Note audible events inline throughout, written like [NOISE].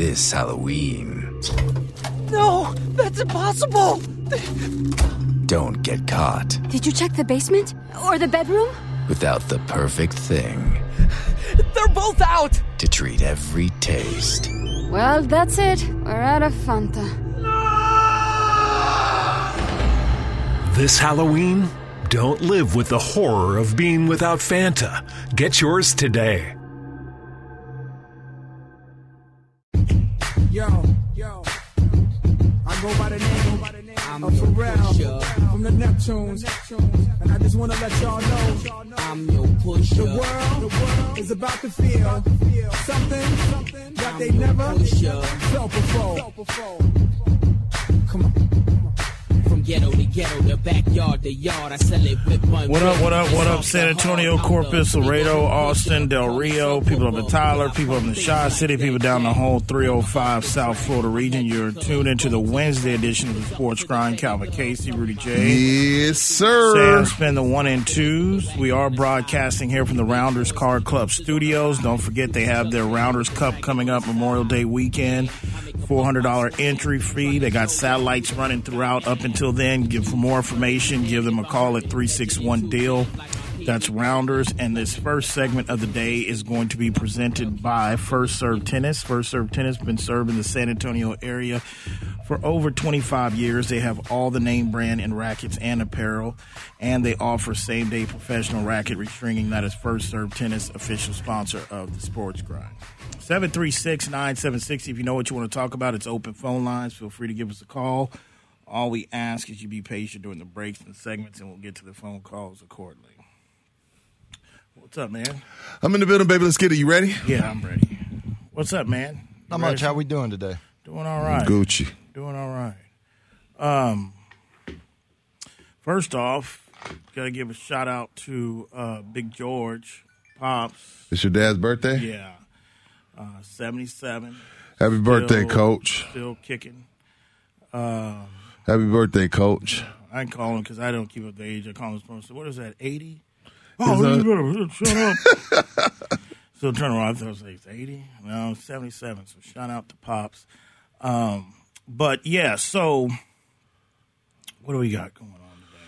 this Halloween. No, that's impossible. Don't get caught Did you check the basement? Or the bedroom? without the perfect thing They're both out. to treat every taste. Well, that's it. We're out of Fanta. This Halloween, don't live with the horror of being without Fanta. Get yours today. Pharrell from the Neptunes. And I just want to let y'all know I'm your pusher. The world, is about to feel something, something that they never felt before. Come on. From ghetto to ghetto, the backyard to yard, I sell it with one. What up, what up, what up, San Antonio, Corpus, Laredo, Austin, Del Rio, people up in Tyler, people up in the Shaw City, people down the whole 305 South Florida region. You're tuned into the Wednesday edition of the Sports Grind. Calvin Casey, Rudy J. Yes, sir. Sam spin the one and twos. We are broadcasting here from the Rounders Card Club studios. Don't forget they have their Rounders Cup coming up Memorial Day weekend. $400 entry fee. They got satellites running throughout up until then. Give for more information, give them a call at 361 deal. That's Rounders, and this first segment of the day is going to be presented by First Serve Tennis. First Serve Tennis been serving the San Antonio area for over 25 years. They have all the name brand in rackets and apparel, and they offer same day professional racket restringing. That is First Serve Tennis, official sponsor of the Sports Grind. 736 9760. If you know what you want to talk about, it's open phone lines. Feel free to give us a call. All we ask is you be patient during the breaks and segments, and we'll get to the phone calls accordingly. What's up, man? I'm in the building, baby. Let's get it. You ready? Yeah, I'm ready. What's up, man? You Not ready much. How we doing today? Doing all right. Gucci. Doing all right. Um, first off, got to give a shout out to uh, Big George Pops. It's your dad's birthday? Yeah, uh, seventy-seven. Happy birthday, coach. Still kicking. Um, Happy birthday, coach. I can call him because I don't keep up the age. I call him. So what is that? Eighty. Oh, that- shut up. [LAUGHS] so turn around. I thought it was eighty. No, seventy-seven. So shout out to Pops. Um, but yeah, so what do we got going on today?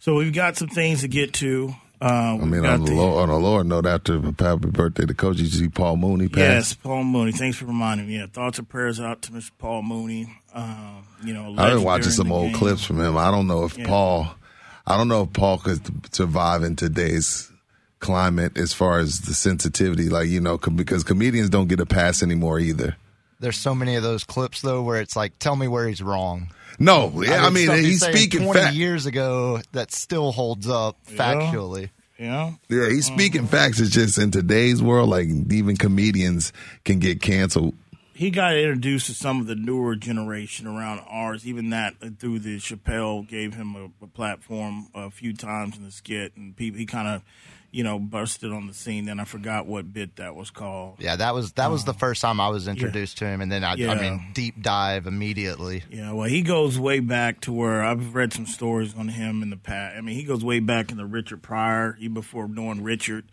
So we've got some things to get to. Uh, I mean, on the, the- on the Lord note, after a happy birthday to coach, you see Paul Mooney pass? Yes, Paul Mooney. Thanks for reminding me. Yeah, thoughts and prayers out to Mr. Paul Mooney. Um, you know, I've been watching some old game. clips from him. I don't know if Yeah. Paul, I don't know if Paul could survive in today's climate as far as the sensitivity. Like you know, com- because comedians don't get a pass anymore either. There's so many of those clips though where it's like, tell me where he's wrong. No, yeah, I mean, stuff he's speaking 20 fact. years ago that still holds up factually. Yeah. Yeah, he's speaking facts. It's just in today's world, like even comedians can get canceled. he got introduced to some of the newer generation around ours. Even that uh, through the Chappelle gave him a, a platform a few times in the skit, and people he kind of, you know, busted on the scene. Then I forgot what bit that was called. Yeah, that was that was the first time I was introduced to him, and then I, Yeah. I mean, deep dive immediately. Yeah, well, he goes way back to where I've read some stories on him in the past. I mean, he goes way back in the Richard Pryor, even before knowing Richard.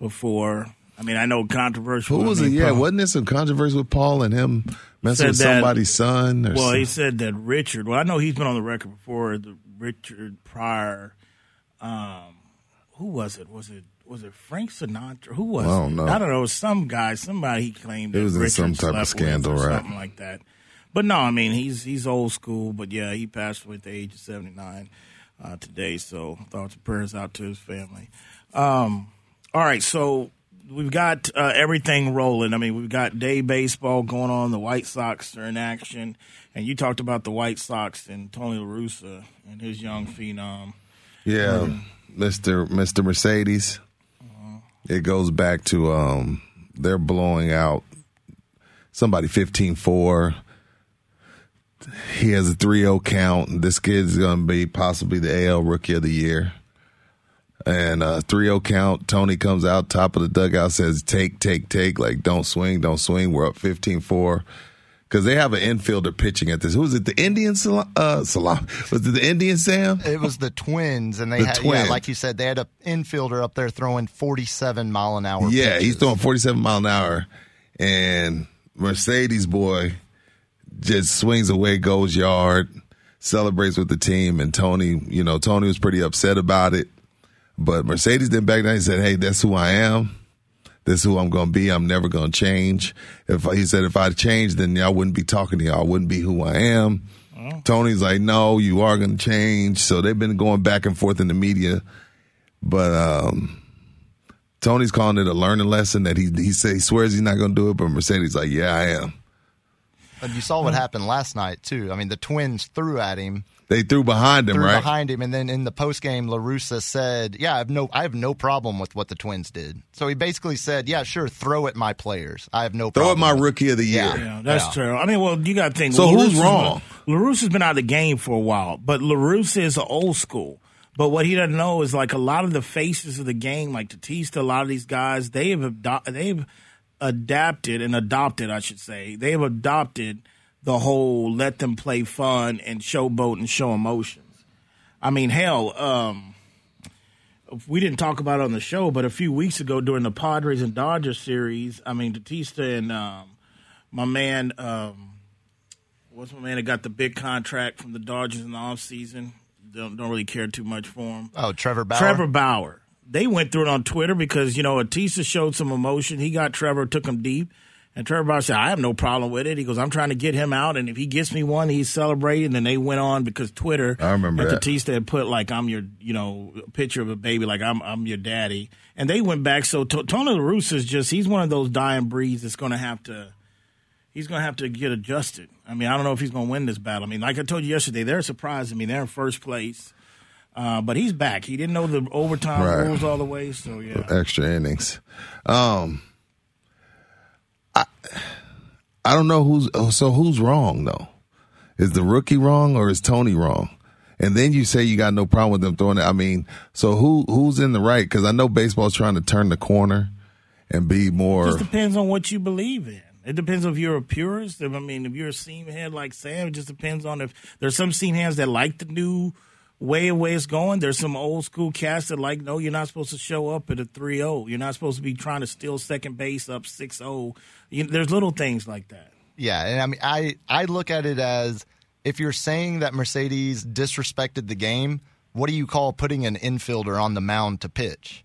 Before, I mean, I know controversial. Who I was mean, it? Yeah, Paul- wasn't there some controversy with Paul and him messing with that- somebody's son? Or Well, some- he said that Richard. Well, I know he's been on the record before. The Richard Pryor. Um, who was it? Was it was it Frank Sinatra? Who was? I don't it? know. I don't know. Some guy. Somebody he claimed It was in some type of scandal, or right? Something like that. But no, I mean he's he's old school. But yeah, he passed away at the age of seventy nine uh, today. So thoughts and prayers out to his family. Um, all right, so we've got uh, everything rolling. I mean, we've got day baseball going on. The White Sox are in action, and you talked about the White Sox and Tony La Russa and his young phenom. yeah, Mister Mister Mercedes. It goes back to um, they're blowing out somebody 15-4. He has a 3-0 count. This kid's going to be possibly the AL Rookie of the Year. And uh 3-0 count. Tony comes out top of the dugout, says, "Take, take, take." Like, don't swing, don't swing. We're up 15-4. Because they have an infielder pitching at this. Who was it? The Indian Salam? Uh, Salam. Was it the Indian Sam? It was the Twins, and they The had yeah, like you said, they had an infielder up there throwing 47 mile an hour. Yeah, pitches. he's throwing 47 mile an hour, and Mercedes boy just swings away, goes yard, celebrates with the team, and Tony, you know, Tony was pretty upset about it. But Mercedes didn't back down. He said, "Hey, that's who I am. This is who I'm going to be. I'm never going to change." If he said, "If I changed, then y'all wouldn't be talking to y'all. I wouldn't be who I am." Tony's like, "No, you are going to change." So they've been going back and forth in the media, but um, Tony's calling it a learning lesson that he he say he swears he's not going to do it, but Mercedes like, "Yeah, I am." And you saw what happened last night too. I mean, the Twins threw at him, They threw behind him, threw right? behind him, and then in the post game, La Russa said, "Yeah, I have no, I have no problem with what the Twins did." So he basically said, "Yeah, sure, throw at my players. I have no Throw problem." at my rookie of the year. Yeah. Yeah, that's Yeah. true. I mean, well, you got to think. So who's wrong? Been, LaRusse has been out of the game for a while, but LaRusse is old school. But what he doesn't know is like a lot of the faces of the game, like Tatista, a lot of these guys, they have ado- they've adapted and adopted, I should say, they have adopted the whole let them play fun and showboat and show emotions. I mean, hell, um, we didn't talk about it on the show, but a few weeks ago during the Padres and Dodgers series, I mean, Batista and um, my man, um, what's my man that got the big contract from the Dodgers in the offseason? Don't, don't really care too much for him. Oh, Trevor Bauer. Trevor Bauer. They went through it on Twitter because, you know, Atisa showed some emotion. He got Trevor, took him deep. And Trevor Bauer said, I have no problem with it. He goes, I'm trying to get him out. And if he gets me one, he's celebrating. And they went on because Twitter. I remember that. Tatista had put, like, I'm your, you know, picture of a baby, like, I'm I'm your daddy. And they went back. So T- Tony La Russa is just, he's one of those dying breeds that's going to have to he's going to have to get adjusted. I mean, I don't know if he's going to win this battle. I mean, like I told you yesterday, they're surprising me. They're in first place, uh, but he's back. He didn't know the overtime Right. rules all the way, so yeah. extra innings. Um, I don't know who's oh, so who's wrong though. Is the rookie wrong or is Tony wrong? And then you say you got no problem with them throwing it. I mean, so who who's in the right? Because I know baseball's trying to turn the corner and be It more. just depends on what you believe in. It depends if you're a purist. If, I mean, if you're a seam head like Sam, it just depends on if there's some seam heads that like the new way of way it's going. There's some old school cats that like, no, you're not supposed to show up at a 3-0. You're not supposed to be trying to steal second base up 6-0. You, there's little things like that. Yeah, and I mean, I I look at it as if you're saying that Mercedes disrespected the game, what do you call putting an infielder on the mound to pitch?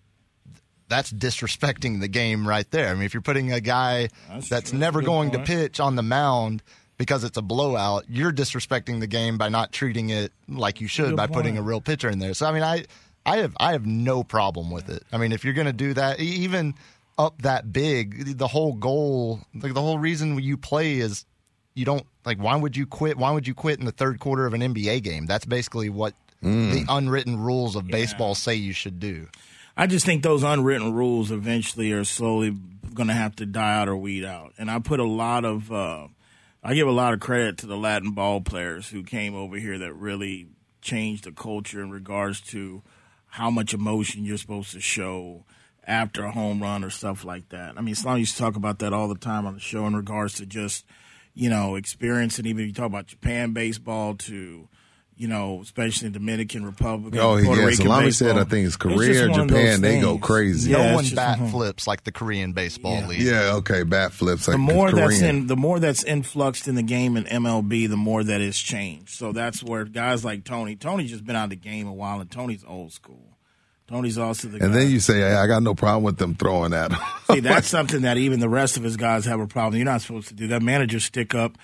That's disrespecting the game right there. I mean, if you're putting a guy That's that's, never Good going point. to pitch on the mound because it's a blowout, you're disrespecting the game by not treating it like you should Good by putting a real pitcher in there. So I mean, I I have I have no problem with it. I mean, if you're going to do that, e- even up that big, the whole goal, like the whole reason you play is you don't like. Why would you quit? Why would you quit in the third quarter of an NBA game? That's basically what the unwritten rules of baseball say you should do. I just think those unwritten rules eventually are slowly going to have to die out or weed out. And I put a lot of, uh, I give a lot of credit to the Latin ball players who came over here that really changed the culture in regards to how much emotion you're supposed to show after a home run or stuff like that. I mean, Islam used to talk about that all the time on the show in regards to just, you know, experience and even you talk about Japan baseball to, you know, especially Dominican Republic. and Oh, Puerto yeah, Rican Salami said, baseball. I think it's just Korea, one of Japan, they go crazy. Yeah, no one just- bat mhm. flips like the Korean baseball league. Yeah, okay, bat flips like the more that's in the more that's influxed in the game in MLB, the more that it's changed. So that's where guys like Tony, Tony's just been out of the game a while, and Tony's old school. Tony's also the and guy. then you say, hey, I got no problem with them throwing at him. See, that's [LAUGHS] something that even the rest of his guys have a problem. You're not supposed to do that. Managers stick up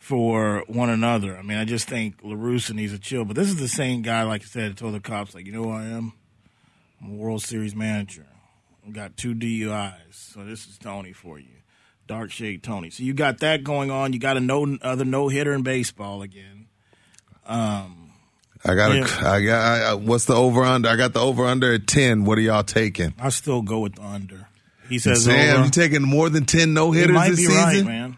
for one another. I mean, I just think LaRussa needs a chill. But this is the same guy, like I said, told the cops, like, you know who I am? I'm a World Series manager. I got two DUIs. So this is Tony for you. Dark shade Tony. So you got that going on. You got a no other no hitter in baseball again. Um, I got, Yeah. a, I got, I, what's the over under? I got the over under at 10. What are y'all taking? I still go with the under. He says Sam, over. you taking more than 10 no hitters this season? right, man.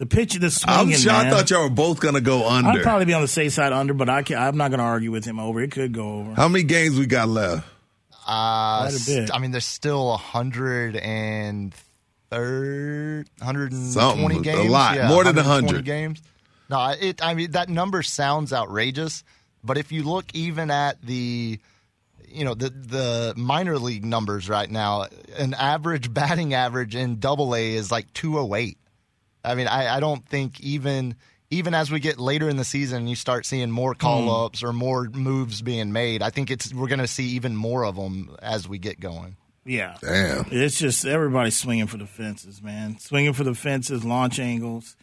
The pitch, the I'm swinging, sure, I thought y'all were both going to go under. I'd probably be on the safe side under, but I can I'm not going to argue with him over. It could go over. How many games we got left? Uh, Quite a bit. I mean, there's still 130, 120 Something, a lot. Yeah, More than 120 100. games. No, it. I mean, that number sounds outrageous, but if you look even at the, you know, the the minor league numbers right now, an average batting average in Double A is like 208. I mean, I, I don't think even even as we get later in the season, you start seeing more call ups or more moves being made. I think it's we're going to see even more of them as we get going. Yeah. Damn. It's just everybody's swinging for the fences, man. Swinging for the fences, launch angles.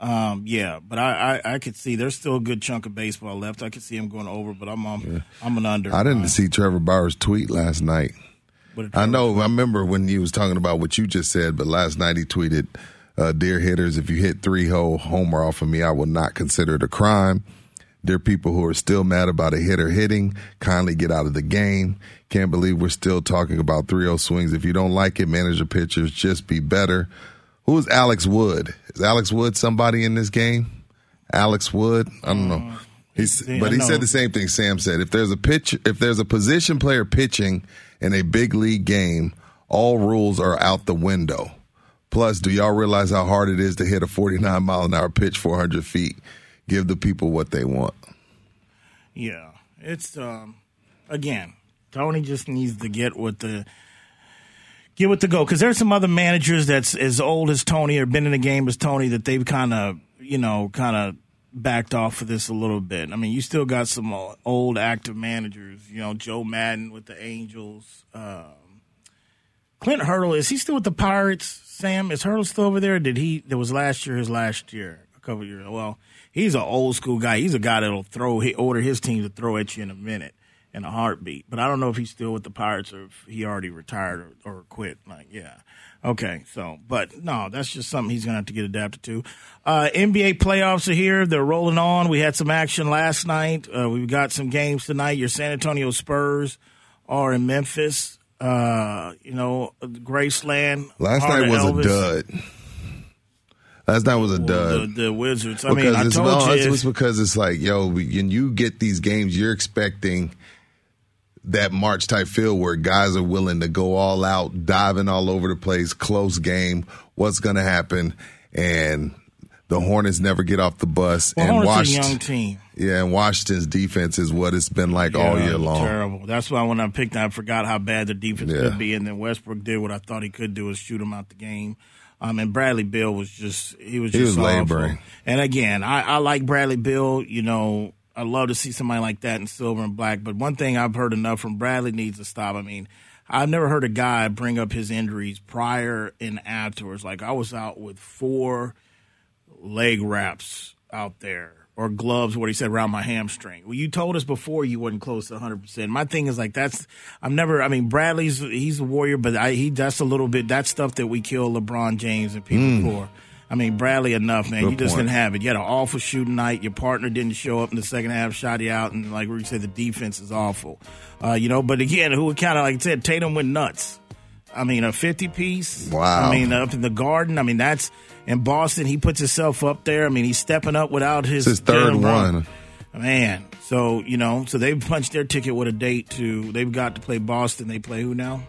Um, yeah, but I, I, I could see there's still a good chunk of baseball left. I could see him going over, but I'm um, I'm an under. I didn't see Trevor Bauer's tweet last night. what I Trevor- know. I remember when he was talking about what you just said, but last night he tweeted, uh, "Dear hitters, if you hit three hole homer off of me, I will not consider it a crime. Dear people who are still mad about a hitter hitting, kindly get out of the game. Can't believe we're still talking about 3-0 swings. If you don't like it, manage your pitchers. Just be better." Who is Alex Wood? Is Alex Wood somebody in this game? Alex Wood? I don't know. He's, but he said the same thing Sam said. If there's a pitch, if there's a position player pitching in a big league game, all rules are out the window. Plus, do y'all realize how hard it is to hit a 49 mile an hour pitch 400 feet? Give the people what they want. Yeah, it's um, again, Tony just needs to get with the get with the go because there's some other managers that's as old as Tony or been in the game as Tony that they've kind of you know kind of backed off of this a little bit. I mean, you still got some old active managers. You know, Joe Maddon with the Angels. Um, Clint Hurdle is he still with the Pirates? Sam is Hurdle still over there? Did he? That was last year. His last year, a couple years. Well, he's an old school guy. He's a guy that'll throw. Order his team to throw at you in a minute, in a heartbeat. But I don't know if he's still with the Pirates or if he already retired or, or quit. Like, yeah, okay. So, but no, that's just something he's gonna have to get adapted to. Uh, NBA playoffs are here. They're rolling on. We had some action last night. Uh, we've got some games tonight. Your San Antonio Spurs are in Memphis. Uh, you know, Graceland. Last night was Elvis. a dud. Last night was a dud. The, the Wizards. I because mean, I it's, told no, you. it's, it's- because it's like, yo, when you get these games, you're expecting that March type feel where guys are willing to go all out, diving all over the place, close game. What's going to happen? And the Hornets never get off the bus. well, and Hornets are a young team. Yeah, and Washington's defense is what it's been like all year long. Terrible. That's why when I picked, I forgot how bad the defense Yeah. could be, and then Westbrook did what I thought he could do was shoot him out the game. Um, and Bradley Beal was just he was He just was awful. laboring. And again, I, I like Bradley Beal. You know, I love to see somebody like that in silver and black. But one thing I've heard enough from Bradley needs to stop. I mean, I've never heard a guy bring up his injuries prior and afterwards. Like I was out with four leg wraps out there or gloves what he said around my hamstring. Well, you told us before you wasn't close to 100%. My thing is like that's I'm never I mean Bradley's he's a warrior but I, he that's a little bit that's stuff that we kill LeBron James and people for. I mean Bradley enough man. Good you just point. didn't have it. You had an awful shooting night. Your partner didn't show up in the second half, shot you out and like we said the defense is awful. Uh, you know, but again, who kind of like I said Tatum went nuts. I mean, a 50 piece. Wow. I mean, up in the garden. I mean, that's in Boston. He puts himself up there. I mean, he's stepping up without his, It's his third one. Man, so you know, so they've punched their ticket with a date to. They've got to play Boston. They play who now?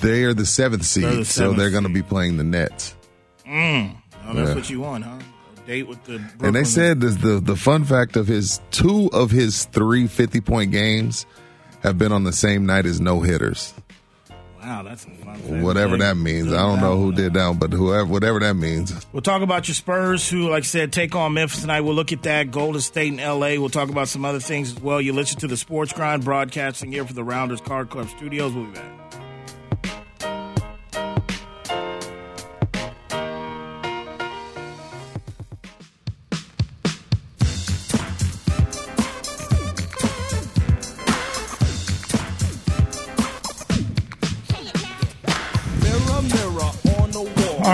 They are the seventh seed, They're the so they're going to be playing the Nets. Mm. Oh, that's Yeah. what you want, huh? Date with the. And they said this, the the fun fact of his two of his three 50 point games have been on the same night as no hitters. Wow, that's a fun. fact. Whatever that means. I don't know who did that, but whoever whatever that means. We'll talk about your Spurs, who, like I said, take on Memphis tonight. We'll look at that. Golden State and LA. We'll talk about some other things as well. You listen to the Sports Grind broadcasting here for the Rounders Card Club Studios. We'll be back.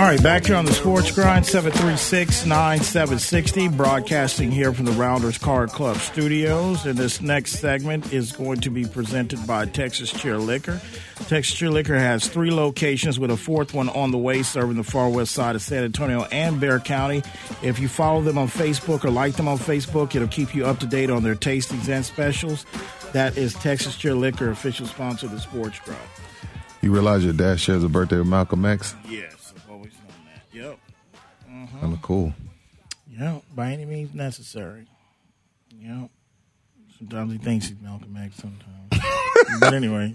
Right, back here on the Sports Grind, 736 9760, broadcasting here from the Rounders Card Club studios. And this next segment is going to be presented by Texas Chair Liquor. Texas Chair Liquor has three locations with a fourth one on the way, serving the far west side of San Antonio and Bexar County. If you follow them on Facebook or like them on Facebook, it'll keep you up to date on their tastings and specials. That is Texas Chair Liquor, official sponsor of the Sports Grind. You realize your dad shares a birthday with Malcolm X? Yes, Kind of cool. Yeah, by any means necessary. Yeah. Sometimes he thinks he's Malcolm X. Sometimes, [LAUGHS] but anyway,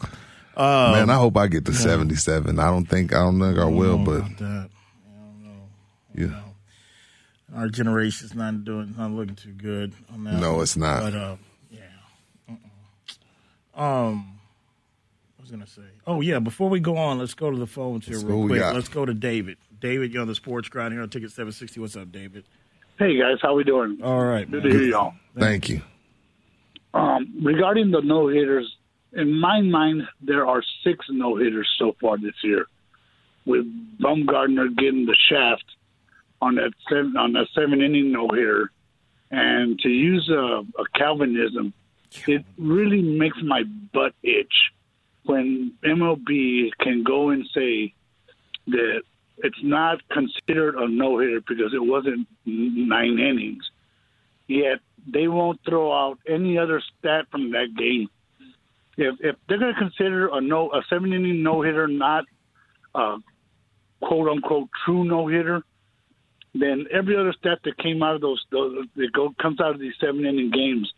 Man, I hope I get to 77. I don't think I don't think I will, I know but about that. I don't know. Yeah. Our generation's not doing, not looking too good on that. No, one. it's not. But uh, yeah. Uh-uh. Um, I was gonna say. Oh yeah. Before we go on, let's go to the phones here real quick. Let's go to David. David, you're on the sports grind here on Ticket 760. What's up, David? Hey guys, how we doing? All right, Good man. to hear y'all. Thank you. Um, regarding the no hitters, in my mind, there are six no hitters so far this year, with Bumgarner getting the shaft on that seven, on that seven inning no hitter, and to use a, a Calvinism, it really makes my butt itch when MLB can go and say that it's not considered a no hitter because it wasn't nine innings yet they won't throw out any other stat from that game. If if they're going to consider a no a seven inning no hitter not a quote unquote true no hitter, then every other stat that came out of those, those that go comes out of these seven inning games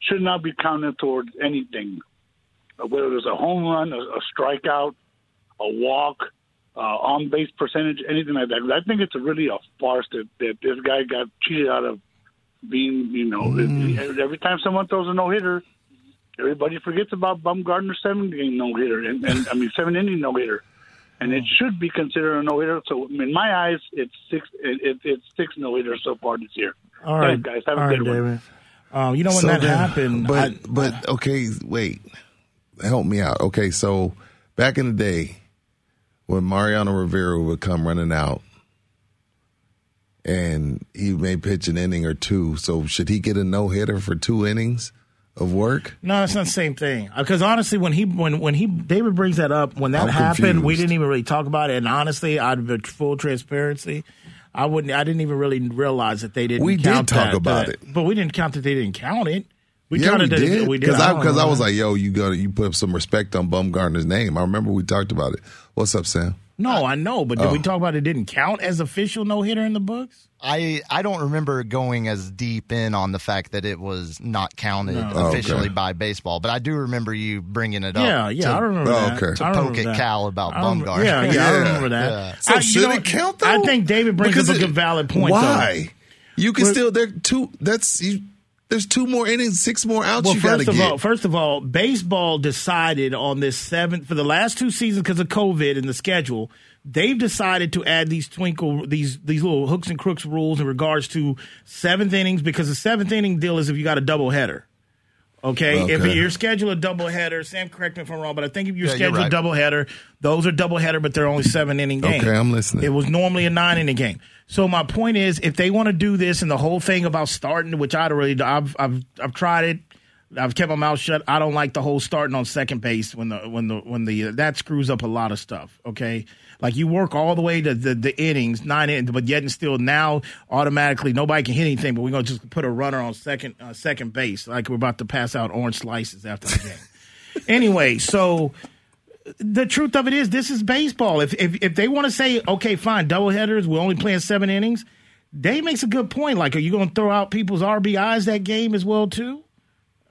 should not be counted towards anything. Whether it's a home run, a, a strikeout, a walk, uh, on base percentage, anything like that. I think it's really a farce that, that this guy got cheated out of being, you know, every time someone throws a no hitter, everybody forgets about Bumgarner's seven game no hitter, and, and I mean seven inning no hitter, and it should be considered a no hitter. So in my eyes, it's six. It, it, it's six no hitters so far this year. All right, Thanks, guys. Have a All right, good one. David. Um, you know when So that then- happened, But I- but okay, wait. Help me out. Okay, so back in the day when Mariano Rivera would come running out and he may pitch an inning or two, so should he get a no hitter for two innings of work? No, it's not the same thing. Uh, because honestly, when he when when he David brings that up, when that I'm happened, we didn't even really talk about it. And honestly, out of full transparency, I wouldn't. I didn't even really realize that they didn't. We did talk that, about that- it. but we didn't count that they didn't count it. We yeah, we counted did. We did. Because I, don't cause I was like, yo, you got you put some respect on Bumgarner's name. I remember we talked about it. What's up, Sam? no, I know, but did we Oh. talk about it didn't count as official no hitter in the books? I I don't remember going as deep in on the fact that it was not counted Oh, officially okay. by baseball, but I do remember you bringing it up. Yeah, yeah, to, I remember Oh, that. okay. to I remember poke at. Cal about I Bumgarner. Yeah, yeah, I remember that. Yeah. So I- should know, it count though? I think David brings Because up a it- good valid point. Why? You can Well- still there two. That's you. There's two more innings, six more outs. Well, you got to first of get. all, first of all, baseball decided on this seventh for the last two seasons because of COVID and the schedule. They've decided to add these twinkle these these little hooks and crooks rules in regards to seventh innings because the seventh inning deal is if you got a double header. Okay, if Okay. you're scheduled a double header, Sam, correct me if I'm wrong, but I think if you're Yeah, scheduled a right. double header, those are double header, but they're only seven inning games. Okay, I'm listening. It was normally a nine inning game. So my point is, if they want to do this and the whole thing about starting, which I don't really, I've I've I've tried it. I've kept my mouth shut. I don't like the whole starting on second base when the when the when the that screws up a lot of stuff. Okay, like you work all the way to the, the innings, nine innings, but yet and still now automatically nobody can hit anything. But we're gonna just put a runner on second uh, second base, like we're about to pass out orange slices after the game. [LAUGHS] anyway, so the truth of it is, this is baseball. If if, if they want to say, okay, fine, double headers, we're only playing seven innings, Dave makes a good point. Like, are you going to throw out people's RBIs that game as well too?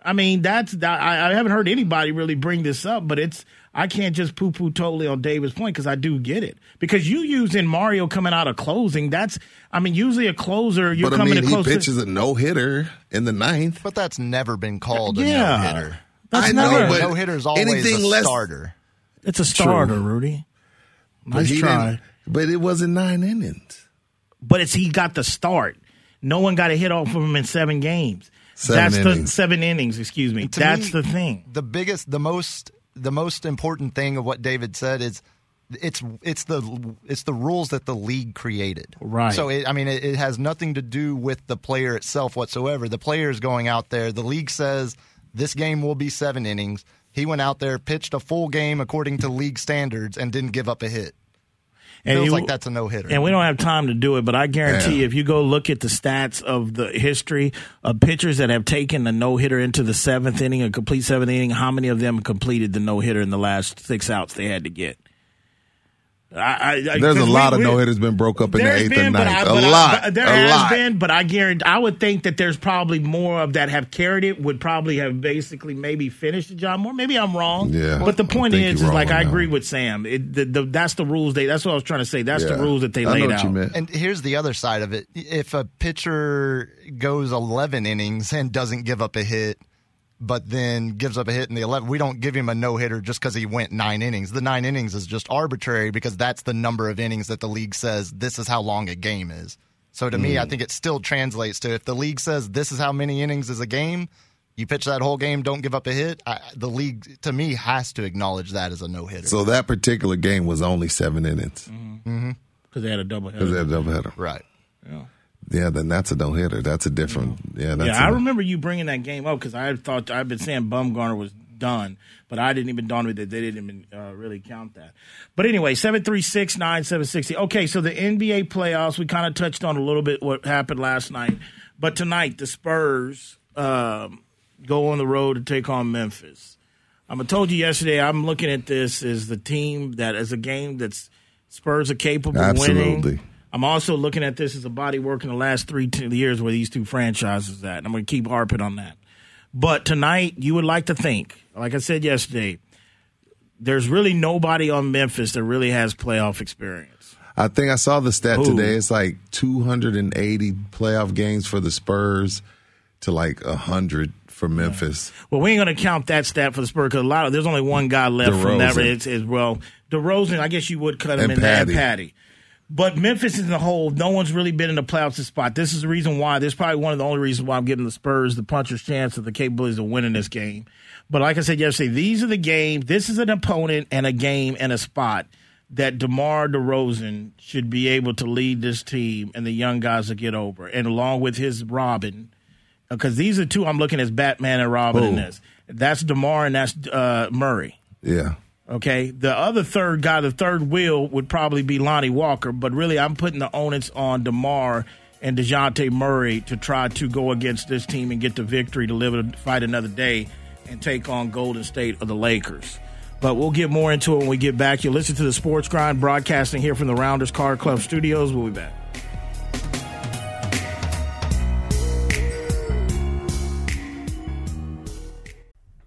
I mean, that's I, I haven't heard anybody really bring this up, but it's I can't just poo poo totally on David's point because I do get it. Because you using Mario coming out of closing, that's I mean, usually a closer you're but I coming mean, to he pitches a no hitter in the ninth. But that's never been called a no hitter. That's I never- know, but No hitter's always anything a less, starter. It's a starter, True. Rudy. But Nice he try. But it wasn't nine innings. but it's he got the start. No one got a hit off of him in seven games. Seven That's the innings. seven innings. Excuse me. To That's me, the thing. The biggest, the most, the most important thing of what David said is it's it's the it's the rules that the league created. Right. So it, I mean, it, it has nothing to do with the player itself whatsoever. The player is going out there. The league says this game will be seven innings. He went out there, pitched a full game according to league standards, and didn't give up a hit. Feels you- like that's a no hitter. And we don't have time to do it, but I guarantee Yeah. you, if you go look at the stats of the history of pitchers that have taken a no hitter into the seventh inning, a complete seventh inning, how many of them completed the no hitter in the last six outs they had to get? I, I, I- There's a 'cause we- lot of we- no hitters been broke up in the eighth been, and ninth. I- A but I- lot. there a has lot. been, but I guarantee, I would think that there's probably more of that have carried it. Would probably have basically maybe finished the job more. Maybe I'm wrong. Yeah. But the point is, is like I on that agree with Sam. It, the, the, that's the rules. They. That's what I was trying to say. That's the Yeah. rules that they I laid know what out. you meant. And here's the other side of it. If a pitcher goes 11 innings and doesn't give up a hit, but then gives up a hit in the 11, we don't give him a no hitter just because he went nine innings. The nine innings is just arbitrary because that's the number of innings that the league says this is how long a game is. So to me, I mm. think it still translates to if the league says this is how many innings is a game, you pitch that whole game, don't give up a hit. I, the league, to me, has to acknowledge that as a no hitter. So that particular game was only seven innings mm-hmm. Mm-hmm. because they had a double because header. they had a doubleheader. right. Yeah, then that's a no hitter. That's a different. Yeah, that's yeah, I a- remember you bringing that game up because I thought I've been saying Bumgarner was done, but I didn't even dawn me that they didn't even uh, really count that. But anyway, seven three six nine seven sixty. Okay, so the NBA playoffs we kind of touched on a little bit what happened last night, but tonight the Spurs um, go on the road to take on Memphis. I'm I told you yesterday. I'm looking at this as the team that as a game that's Spurs are capable of winning. Absolutely. I'm also looking at this as a body work in the last three years where these two franchises at. And I'm going to keep harping on that. But tonight, you would like to think, like I said yesterday, there's really nobody on Memphis that really has playoff experience. I think I saw the stat Who? today. It's like 280 playoff games for the Spurs to like 100 for Memphis. Well, we ain't going to count that stat for the Spurs because a lot of there's only one guy left from that. DeRozan. It's, it's, well, DeRozan, I guess you would cut him And in there, and Patty. But Memphis is in the whole, no one's really been in the playoffs this spot. This is the reason why. This is probably one of the only reasons why I'm giving the Spurs the puncher's chance of the capabilities of winning this game. But like I said yesterday, these are the games. This is an opponent and a game and a spot that DeMar DeRozan should be able to lead this team and the young guys to get over. And along with his Robin, because these are two I'm looking as Batman and Robin in this. That's DeMar and that's uh, Murray. Yeah. Okay. The other third guy, the third wheel, would probably be Lonnie Walker, but really I'm putting the onus on DeMar and DeJounte Murray to try to go against this team and get the victory to live and fight another day and take on Golden State or the Lakers. But we'll get more into it when we get back. You listen to the Sports Grind broadcasting here from the Rounders Card Club studios. We'll be back.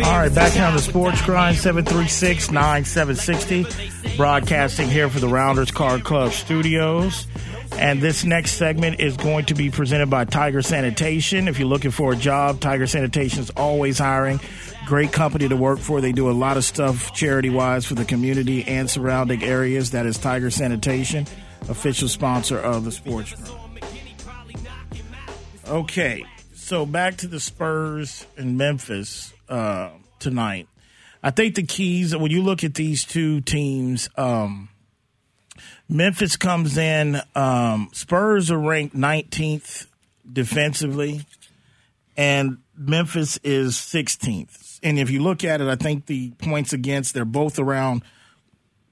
All right, back on the Sports Grind diarrhea. 736 9760, broadcasting here for the Rounders Card Club studios. And this next segment is going to be presented by Tiger Sanitation. If you're looking for a job, Tiger Sanitation is always hiring. Great company to work for. They do a lot of stuff charity wise for the community and surrounding areas. That is Tiger Sanitation, official sponsor of the Sports Grind. Okay, so back to the Spurs and Memphis uh, tonight. I think the keys when you look at these two teams, um, Memphis comes in. Um, Spurs are ranked 19th defensively, and Memphis is 16th. And if you look at it, I think the points against they're both around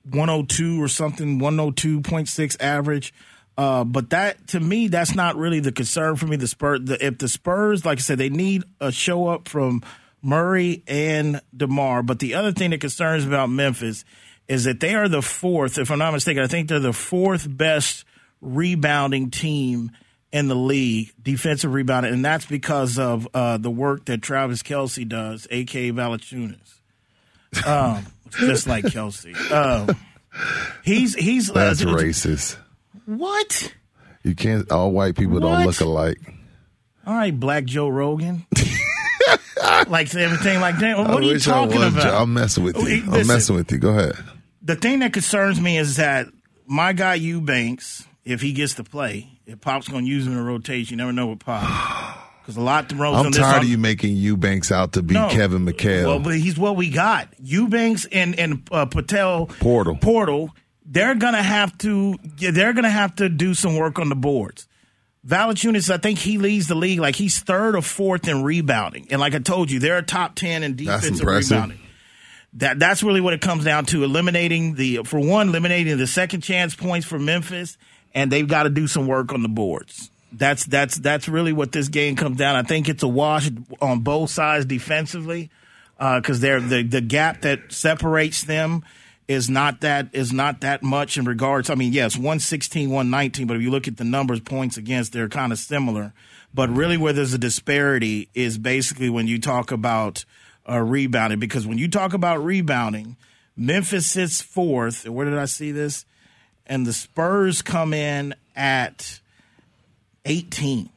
102 or something, 102.6 average. Uh, but that to me, that's not really the concern for me. The Spurs, the, if the Spurs, like I said, they need a show up from Murray and Demar. But the other thing that concerns about Memphis is that they are the fourth, if I'm not mistaken, I think they're the fourth best rebounding team in the league, defensive rebounding, and that's because of uh, the work that Travis Kelce does, aka Valanciunas. Um, [LAUGHS] just like Kelce. Um, he's he's That's uh, racist. What? You can't. All white people don't look alike. All right, Black Joe Rogan. [LAUGHS] like everything like that. What I are you talking was. about? I'm messing with you. Listen. I'm messing with you. Go ahead. the thing that concerns me is that my guy Eubanks if he gets to play. If Pop's going to use him in a rotation, you never know with Pop. Because a lot throws I'm on this tired off- of you making Eubanks out to be No. Kevin McHale. Well, but he's what we got. Eubanks and and uh, Patel Portal. Portal. They're gonna have to. They're gonna have to do some work on the boards. Valanciunas, I think he leads the league like he's third or fourth in rebounding, and like I told you, they're a top ten in defensive rebounding. That that's really what it comes down to: eliminating the for one, eliminating the second chance points for Memphis, and they've got to do some work on the boards. That's that's that's really what this game comes down. I think it's a wash on both sides defensively uh, because they're the the gap that separates them is not that is not that much in regards. I mean, yes, 116, 119, but if you look at the numbers points against, they're kind of similar. But really, where there's a disparity is basically when you talk about uh, rebounding, because when you talk about rebounding, Memphis sits fourth. And where did I see this? And the Spurs come in at 18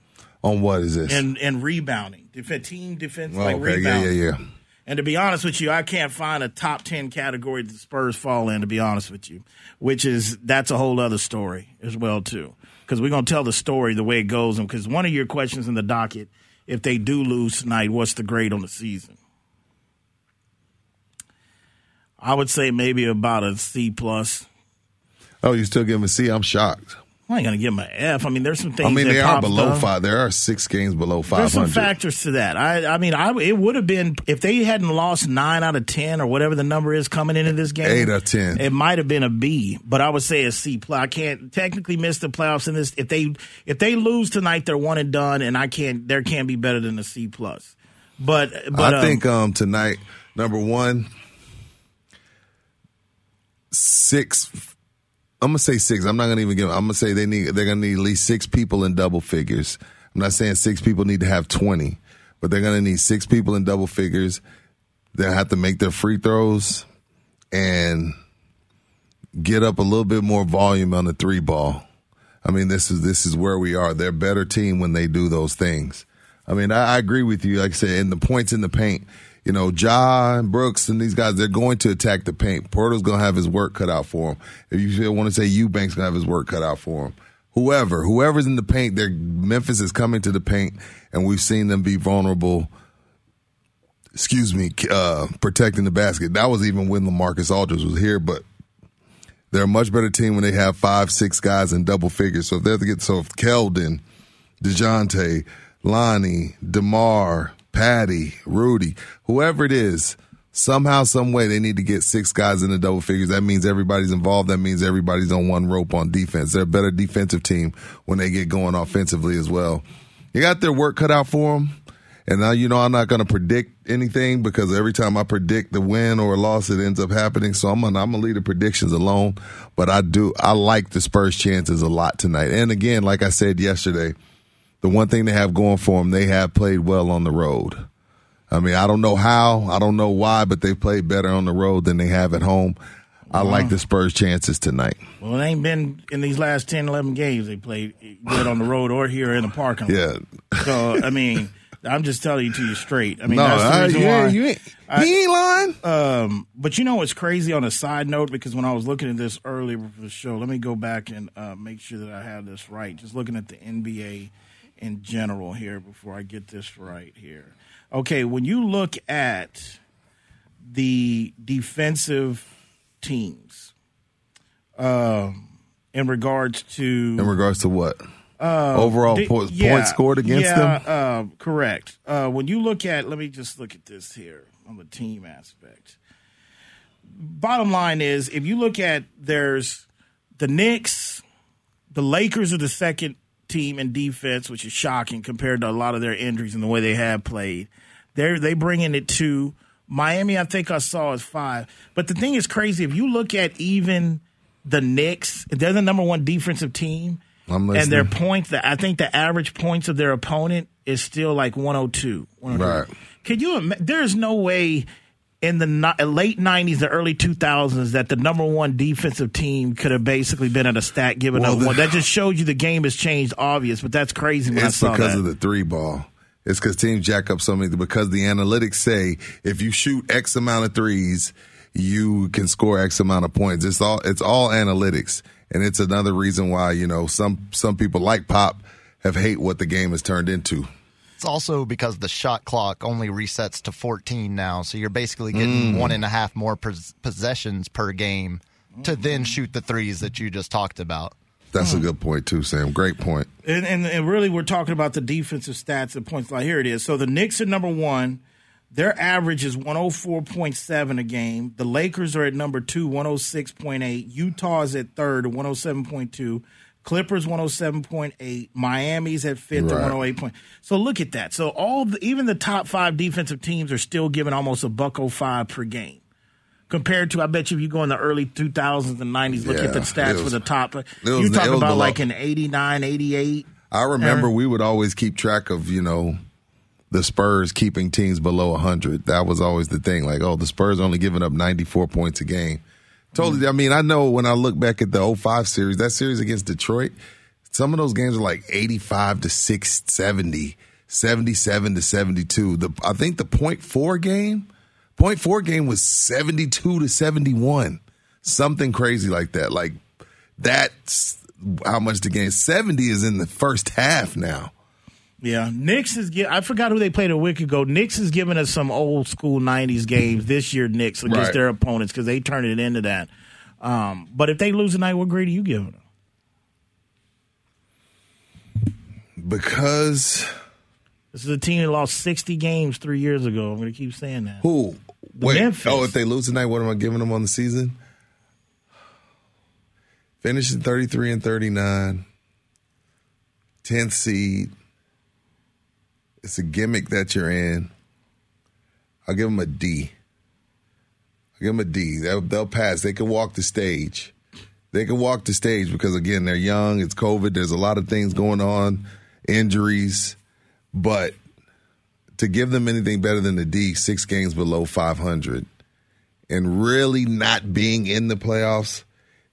On what is this? And in rebounding. Def- team defense, Oh, like okay, yeah, rebounding. yeah, yeah. And to be honest with you, I can't find a top 10 category that the Spurs fall in, to be honest with you, which is that's a whole other story as well, too. Because we're going to tell the story the way it goes. And because one of your questions in the docket, if they do lose tonight, what's the grade on the season? I would say maybe about a C plus. Oh, you still give giving a C? I'm shocked. I ain't gonna give them an F. I mean, there's some things. I mean, they are below done. five. There are six games below five. There's some factors to that. I, I mean, I it would have been if they hadn't lost nine out of ten or whatever the number is coming into this game. Eight out of 10. It might have been a B, but I would say a C plus. I can't technically miss the playoffs in this. If they if they lose tonight, they're one and done, and I can't. There can't be better than a C plus. But but I um, think um, tonight, number one, six. I'm gonna say six. I'm not gonna even give. I'm gonna say they need. They're gonna need at least six people in double figures. I'm not saying six people need to have 20, but they're gonna need six people in double figures. They'll have to make their free throws and get up a little bit more volume on the three ball. I mean, this is this is where we are. They're a better team when they do those things. I mean, I, I agree with you. Like I said, in the points in the paint, you know, Ja and Brooks and these guys, they're going to attack the paint. Porter's going to have his work cut out for him. If you want to say Eubanks going to have his work cut out for him. Whoever, whoever's in the paint, they're, Memphis is coming to the paint, and we've seen them be vulnerable. Excuse me, uh, protecting the basket. That was even when Lamarcus Aldridge was here, but they're a much better team when they have five, six guys in double figures. So if they're to get so if Keldon, DeJounte, Lonnie, DeMar, Patty, Rudy, whoever it is, somehow, some way they need to get six guys in the double figures. That means everybody's involved. That means everybody's on one rope on defense. They're a better defensive team when they get going offensively as well. You got their work cut out for them. And now, you know, I'm not going to predict anything because every time I predict the win or a loss, it ends up happening. So I'm to, I'm to leave the predictions alone. But I do, I like the Spurs chances a lot tonight. And again, like I said yesterday, the one thing they have going for them, they have played well on the road. I mean, I don't know how, I don't know why, but they've played better on the road than they have at home. I like the Spurs chances tonight. well, it ain't been in these last 10, 11 games they played good on the road or here in the parking lot. Yeah. So I mean, I'm just telling you to you straight. I mean, no, that's the I, reason you, why. ain't, you ain't, I- he ain't lying. Um, but you know what's crazy on a side note? Because when I was looking at this earlier for the show, let me go back and uh, make sure that I have this right. Just looking at the NBA in general here before I get this right here. Okay, when you look at the defensive teams, um, in regards to In regards to what? Overall Di- po- yeah, points scored against yeah, them? Uh, correct. Uh, when you look at, let me just look at this here on the team aspect. Bottom line is, if you look at there's the Knicks, the Lakers are the second team in defense, which is shocking compared to a lot of their injuries and the way they have played. They're they bring in it to Miami, I think I saw is five. But the thing is crazy. If you look at even the Knicks, they're the number one defensive team and their points that I think the average points of their opponent is still like 102. 102. Right. Could you? There's no way in the late 90s, the early 2000s that the number one defensive team could have basically been at a stat given Well, up the- one. That just shows you the game has changed. Obvious, but that's crazy when It's I saw because that. of the three ball. It's because teams jack up so many. Because the analytics say if you shoot X amount of threes, you can score X amount of points. It's all it's all analytics. and it's another reason why you know some some people like Pop have hate what the game has turned into. It's also because the shot clock only resets to 14 now, so you're basically getting Mm. one and a half more pos- possessions per game to then shoot the threes that you just talked about. That's a good point too, Sam. Great point. And, and, and really, we're talking about the defensive stats and points. Like here it is. So the Knicks are number one. Their average is 104.7 a game. The Lakers are at number two, 106.8. Utah is at third, 107.2. Clippers 107.8. Miami's at fifth Right. at 108. Point. So look at that. So all the, even the top five defensive teams are still giving almost a buck 05 per game. Compared to, I bet you if you go in the early 2000s and 90s, look Yeah, at the stats it for the top. Uh, was- You talk about below. like an 89, 88. I remember Aaron? we would always keep track of, you know, the Spurs keeping teams below 100. That was always the thing. Like, oh, the Spurs only giving up 94 points a game. Totally. Mm. I mean, I know when I look back at the 05 series, that series against Detroit, some of those games are like 85 to 670, 77 to 72. The I think the point four game, point four game was 72 to 71. Something crazy like that. Like that's how much the game 70 is in the first half now. Yeah, Knicks is. I forgot who they played a week ago. Knicks is giving us some old school '90s games this year. Knicks against Right. their opponents because they turned it into that. Um, but if they lose tonight, what grade are you giving them? Because This is a team that lost 60 games three years ago. I'm going to keep saying that. who? The Wait. Memphis. Oh, if they lose tonight, what am I giving them on the season? Finishing 33 and 39. 10th seed. It's a gimmick that you're in. I'll give them a D. I'll give them a D. They'll, they'll pass. They can walk the stage. They can walk the stage because, again, they're young. It's COVID. There's a lot of things going on, injuries. But to give them anything better than the D, six games below 500, and really not being in the playoffs,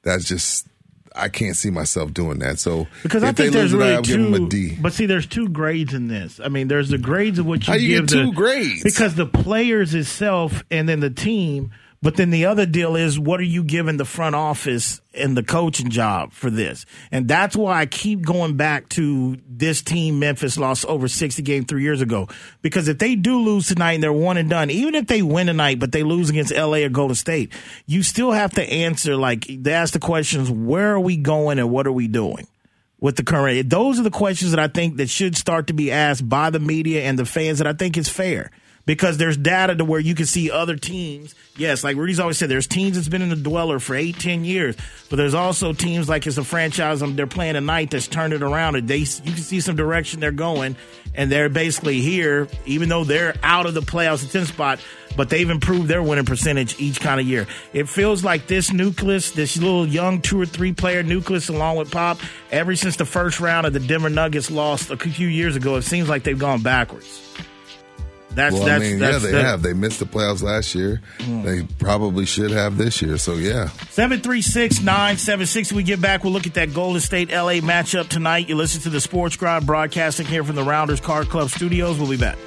that's just I can't see myself doing that. So Because I think there's really I'll give them a two. But see, there's two grades in this. I mean, there's the grades of what you How you give get two the- grades? because the players itself and then the team. But then the other deal is what are you giving the front office and the coaching job for this? And that's why I keep going back to this team Memphis lost over 60 games three years ago. Because if they do lose tonight and they're one and done, even if they win tonight but they lose against LA or Golden State, you still have to answer like they ask the questions, where are we going and what are we doing? with the current. Those are the questions that I think that should start to be asked by the media and the fans that I think is fair. Because there's data to where you can see other teams. Yes, like Rudy's always said, there's teams that's been in the dweller for eight, ten years. But there's also teams like it's a franchise um, they're playing tonight that's turned it around. And they you can see some direction they're going, and they're basically here, even though they're out of the playoffs at ten spot. But they've improved their winning percentage each kind of year. It feels like this nucleus, this little young two or three player nucleus, along with Pop, ever since the first round of the Denver Nuggets lost a few years ago, it seems like they've gone backwards. That's well, that's I mean, that's yeah, they that- have. They missed the playoffs last year. Hmm. They probably should have this year. So yeah, 736 976. We get back, we'll look at that Golden State LA matchup tonight. You listen to the Sports Grind broadcasting here from the Rounders Card Club studios. We'll be back.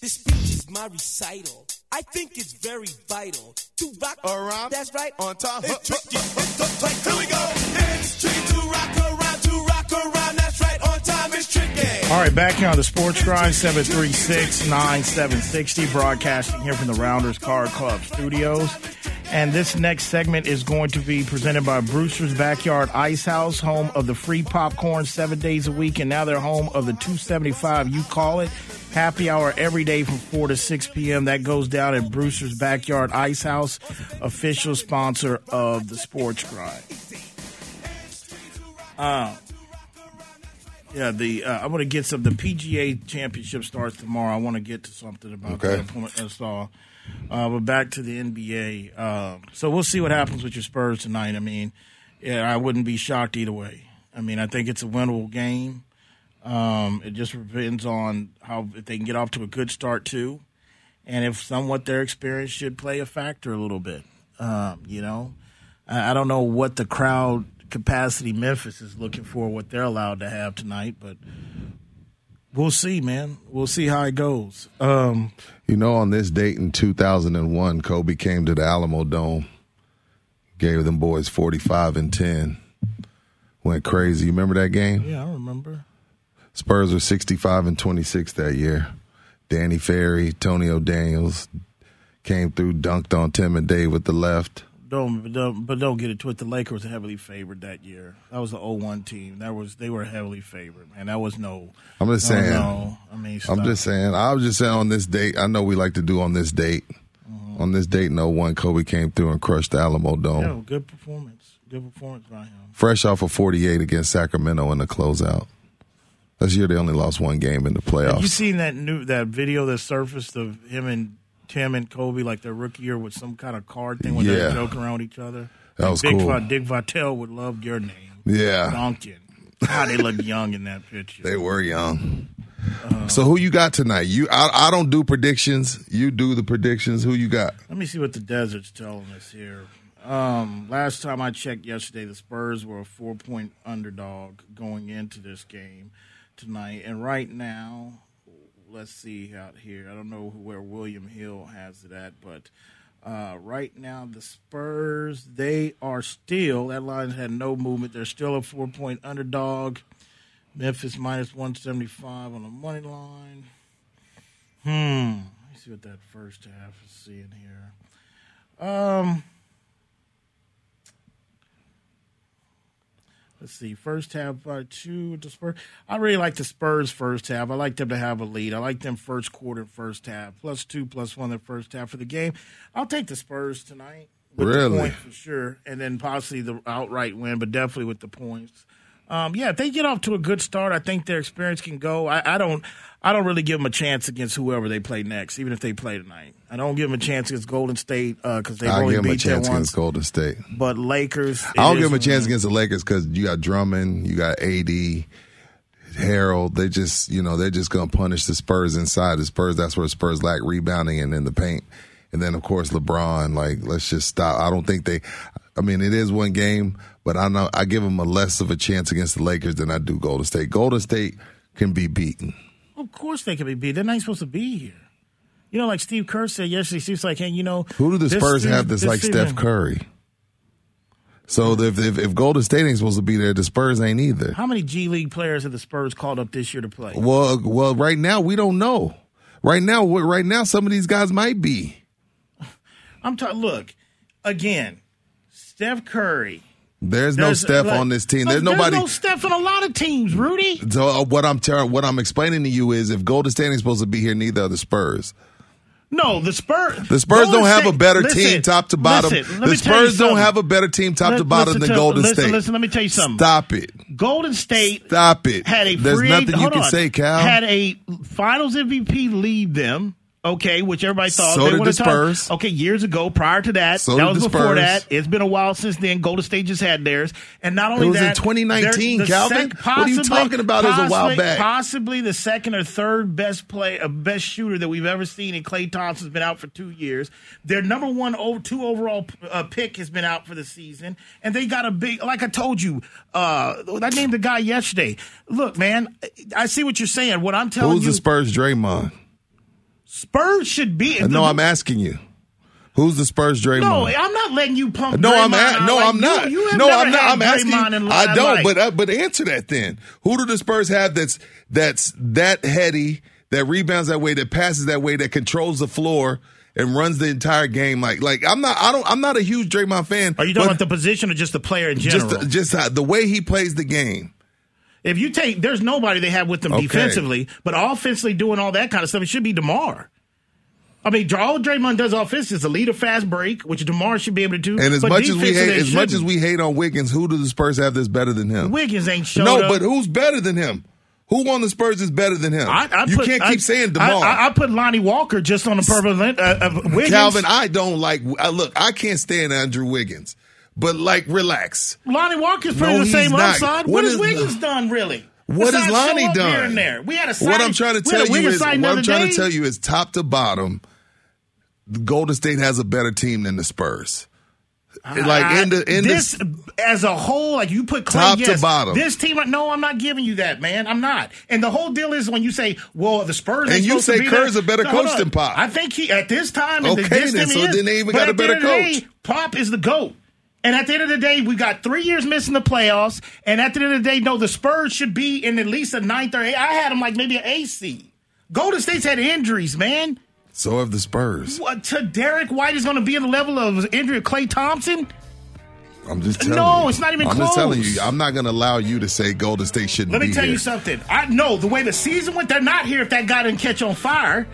This speech is my recital. I think it's very vital to rock around. Um, that's right. On time. It's tricky. It's up. Here we go. It's tricky All right, back here on the Sports Grind, 736 9760, broadcasting here from the Rounders Card Club studios. And this next segment is going to be presented by Brewster's Backyard Ice House, home of the free popcorn seven days a week. And now they're home of the 275 You Call It. Happy hour every day from 4 to 6 p.m. That goes down at Brewster's Backyard Ice House, official sponsor of the Sports Grind. Uh, yeah, the uh, I want to get some. The PGA Championship starts tomorrow. I want to get to something about Okay. that. point- That's all. Uh, but back to the NBA. Um, so we'll see what happens with your Spurs tonight. I mean, yeah, I wouldn't be shocked either way. I mean, I think it's a winnable game. Um, it just depends on how if they can get off to a good start too, and if somewhat their experience should play a factor a little bit. Um, you know, I, I don't know what the crowd capacity Memphis is looking for, what they're allowed to have tonight, but We'll see, man. We'll see how it goes. Um, You know, on this date in 2001, Kobe came to the Alamodome, gave them boys 45 and 10, went crazy. You remember that game? yeah, I remember. Spurs were 65 and 26 that year. Danny Ferry, Antonio Daniels came through, dunked on Tim and Dave with the left. Don't, but don't, but don't get it twisted. The Lakers were heavily favored that year. That was the 0-1 team. That was they were heavily favored, man. That was no. I'm just no, saying. No, I mean, I'm just saying. I was just saying on this date. I know we like to do on this date. Mm-hmm. On this date in 01, Kobe came through and crushed the Alamodome. Yeah, good performance. Good performance by him. Fresh off of 48 against Sacramento in the closeout. This year they only lost one game in the Have playoffs. you seen that new that video that surfaced of him and Tim and Kobe like their rookie year with some kind of card thing where Yeah. they're joking around each other? That Like was Dick cool. Dick Vitale would love your name. Yeah. Duncan. How they look young in that picture. They were young. so who you got tonight? You, I, I don't do predictions. You do the predictions. Who you got? Let me see what the desert's telling us here. Um, last time I checked yesterday, the Spurs were a four point underdog going into this game tonight. And right now, let's see out here. I don't know where William Hill has it at, but uh, right now the Spurs, they are still, that line had no movement. They're still a four point underdog. Memphis minus 175 on the money line. Hmm. Let me see what that first half is seeing here. Um, let's see. First half by two with the Spurs. I really like the Spurs first half. I like them to have a lead. I like them first quarter, first half, plus two, plus one the first half of the game. I'll take the Spurs tonight. With Really? The point for sure, and then possibly the outright win, but definitely with the points. Um, yeah, if they get off to a good start, I think their experience can go. I, I don't, I don't really give them a chance against whoever they play next, even if they play tonight. I don't give them a chance against Golden State because they've I'll only give them a beat chance against Golden State. But Lakers, I don't give them a chance against the Lakers because you got Drummond, you got AD, Harrell. They just, you know, they're just going to punish the Spurs inside. The Spurs, that's where the Spurs lack rebounding and in the paint. And then, of course, LeBron. Like, let's just stop. I don't think they. I mean, it is one game, but I know I give them a less of a chance against the Lakers than I do Golden State. Golden State can be beaten. Of course they can be beat. They're not supposed to be here. You know, like Steve Kerr said yesterday, Steve's like, hey, you know. Who do the Spurs season- have that's this like season- Steph Curry? So if, if if Golden State ain't supposed to be there, the Spurs ain't either. How many G League players have the Spurs called up this year to play? Well, well, right now we don't know. Right now, right now, some of these guys might be. [LAUGHS] I'm talking. Look, again, Steph Curry. There's no Steph like- on this team. Look, There's nobody. no Steph on a lot of teams, Rudy. so uh, what I'm telling, what I'm explaining to you is, if Golden State is supposed to be here, neither are the Spurs. No, the Spurs. The Spurs Golden don't have a better listen, team top to bottom. listen, the me tell you Spurs don't have a better team top to bottom listen than to- Golden listen, State. Listen, let me tell you something. Stop it. Golden State Stop it. had a There's free nothing you can on. say, Cal. Had a Finals MVP lead them. Okay, which everybody thought So they did the Spurs. Okay, years ago, prior to that, So that did was before Spurs. that. It's been a while since then. Golden State just had theirs, and not only It was in that, 2019, the Calvin. sec- What are you talking about? It was a while back. Possibly the second or third best play, uh, best shooter that we've ever seen. And Klay Thompson's been out for two years. Their number one, over two overall uh, pick has been out for the season, and they got a big. Like I told you, uh, I named the guy yesterday. Look, man, I see what you're saying. What I'm telling Who's you, the Spurs? Draymond. Spurs should be. No, I'm asking you. Who's the Spurs? Draymond. No, I'm not letting you pump. No, I'm at, no, like I'm you- not. You, have no, I'm not. I'm asking. Draymond in. I don't. limelight. But uh, but answer that then. Who do the Spurs have that's that's that heady, that rebounds that way, that passes that way, that controls the floor and runs the entire game? Like like I'm not. I don't. I'm not a huge Draymond fan. Are you talking about the position or just the player in general? just just uh, the way he plays the game? If you take, there's nobody they have with them Okay. defensively, but offensively doing all that kind of stuff, it should be Demar. I mean, all Draymond does offensively is a lead a fast break, which Demar should be able to do. And as much as we hate, as much as we hate on Wiggins, who do the Spurs have that's better than him? Wiggins ain't showed no, up. but who's better than him? Who on the Spurs is better than him? I, I you put- can't I- keep saying Demar. I, I put Lonnie Walker just on the purpose of, uh, of Wiggins. Calvin, I don't like. I look, I can't stand Andrew Wiggins, but like, relax. Lonnie Walker's pretty No, the same not. upside. What what has is- Wiggins done, really? What has Lonnie done? There. We had a what I'm trying to tell you is, what I'm trying day. to tell you is, top to bottom, Golden State has a better team than the Spurs. like in the in this the, as a whole, like you put Klay, Top to bottom. This team, no, I'm not giving you that, man. I'm not. And the whole deal is when you say, "Well, the Spurs," And you say Kerr's a better No, coach than Pop. I think he at this time. Okay, this then, so then they even But got a better the coach. day, Pop is the goat. And at the end of the day, we got three years missing the playoffs. And at the end of the day, no, the Spurs should be in at least a ninth or eighth. I had them like maybe an A seed. Golden State's had injuries, man. so have the Spurs. What to Derrick White is going to be in the level of injury of Klay Thompson? I'm just telling No, you. it's not even close. I'm just telling you. I'm not going to allow you to say Golden State shouldn't Let me tell here. you something. I know the way the season went. They're not here if that guy didn't catch on fire.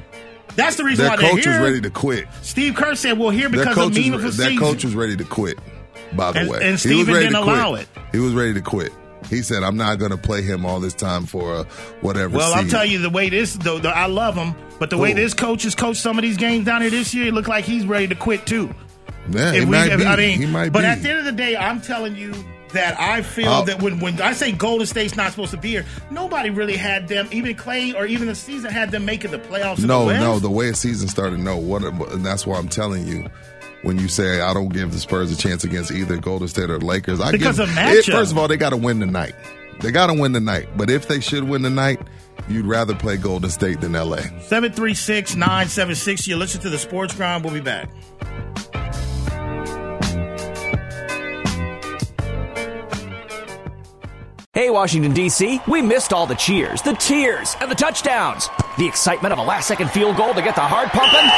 That's the reason Their why they're here. coach was ready to quit. Steve Kerr said, "We're here because of meaningful was, their season." coach was ready to quit. By the And- way, and he was Steven ready didn't to quit. allow it. He was ready to quit. He said, "I'm not going to play him all this time for a whatever." well, I'll tell you, the way this, though, the, I love him, but the way this coach has coached some of these games down here this year, it looked like he's ready to quit too. Yeah, If he we- might if- be. I mean, he might but be. at the end of the day, I'm telling you that I feel Oh. that when, when I say Golden State's not supposed to be here, nobody really had them, even Clay or even the season had them making the playoffs. no, the no. The way the season started, no. What? And that's why I'm telling you. When you say I don't give the Spurs a chance against either Golden State or Lakers, I Because give, of matchup. First of all, they got to win tonight. They got to win tonight. But if they should win tonight, you'd rather play Golden State than LA. 736 976. You listen to the Sports Grind. We'll be back. Hey, Washington, D.C., we missed all the cheers, the tears, and the touchdowns. The excitement of a last second field goal to get the heart pumping.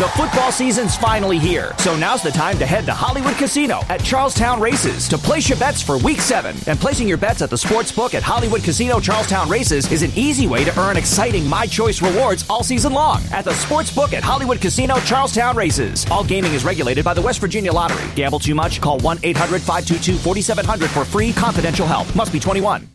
The football season's finally here, so now's the time to head to Hollywood Casino at Charlestown Races to place your bets for week seven. And placing your bets at the sports book at Hollywood Casino Charlestown Races is an easy way to earn exciting My Choice rewards all season long at the sports book at Hollywood Casino Charlestown Races. All gaming is regulated by the West Virginia Lottery. Gamble too much? Call 1 800 522 4700 for free confidential help. Must be 21.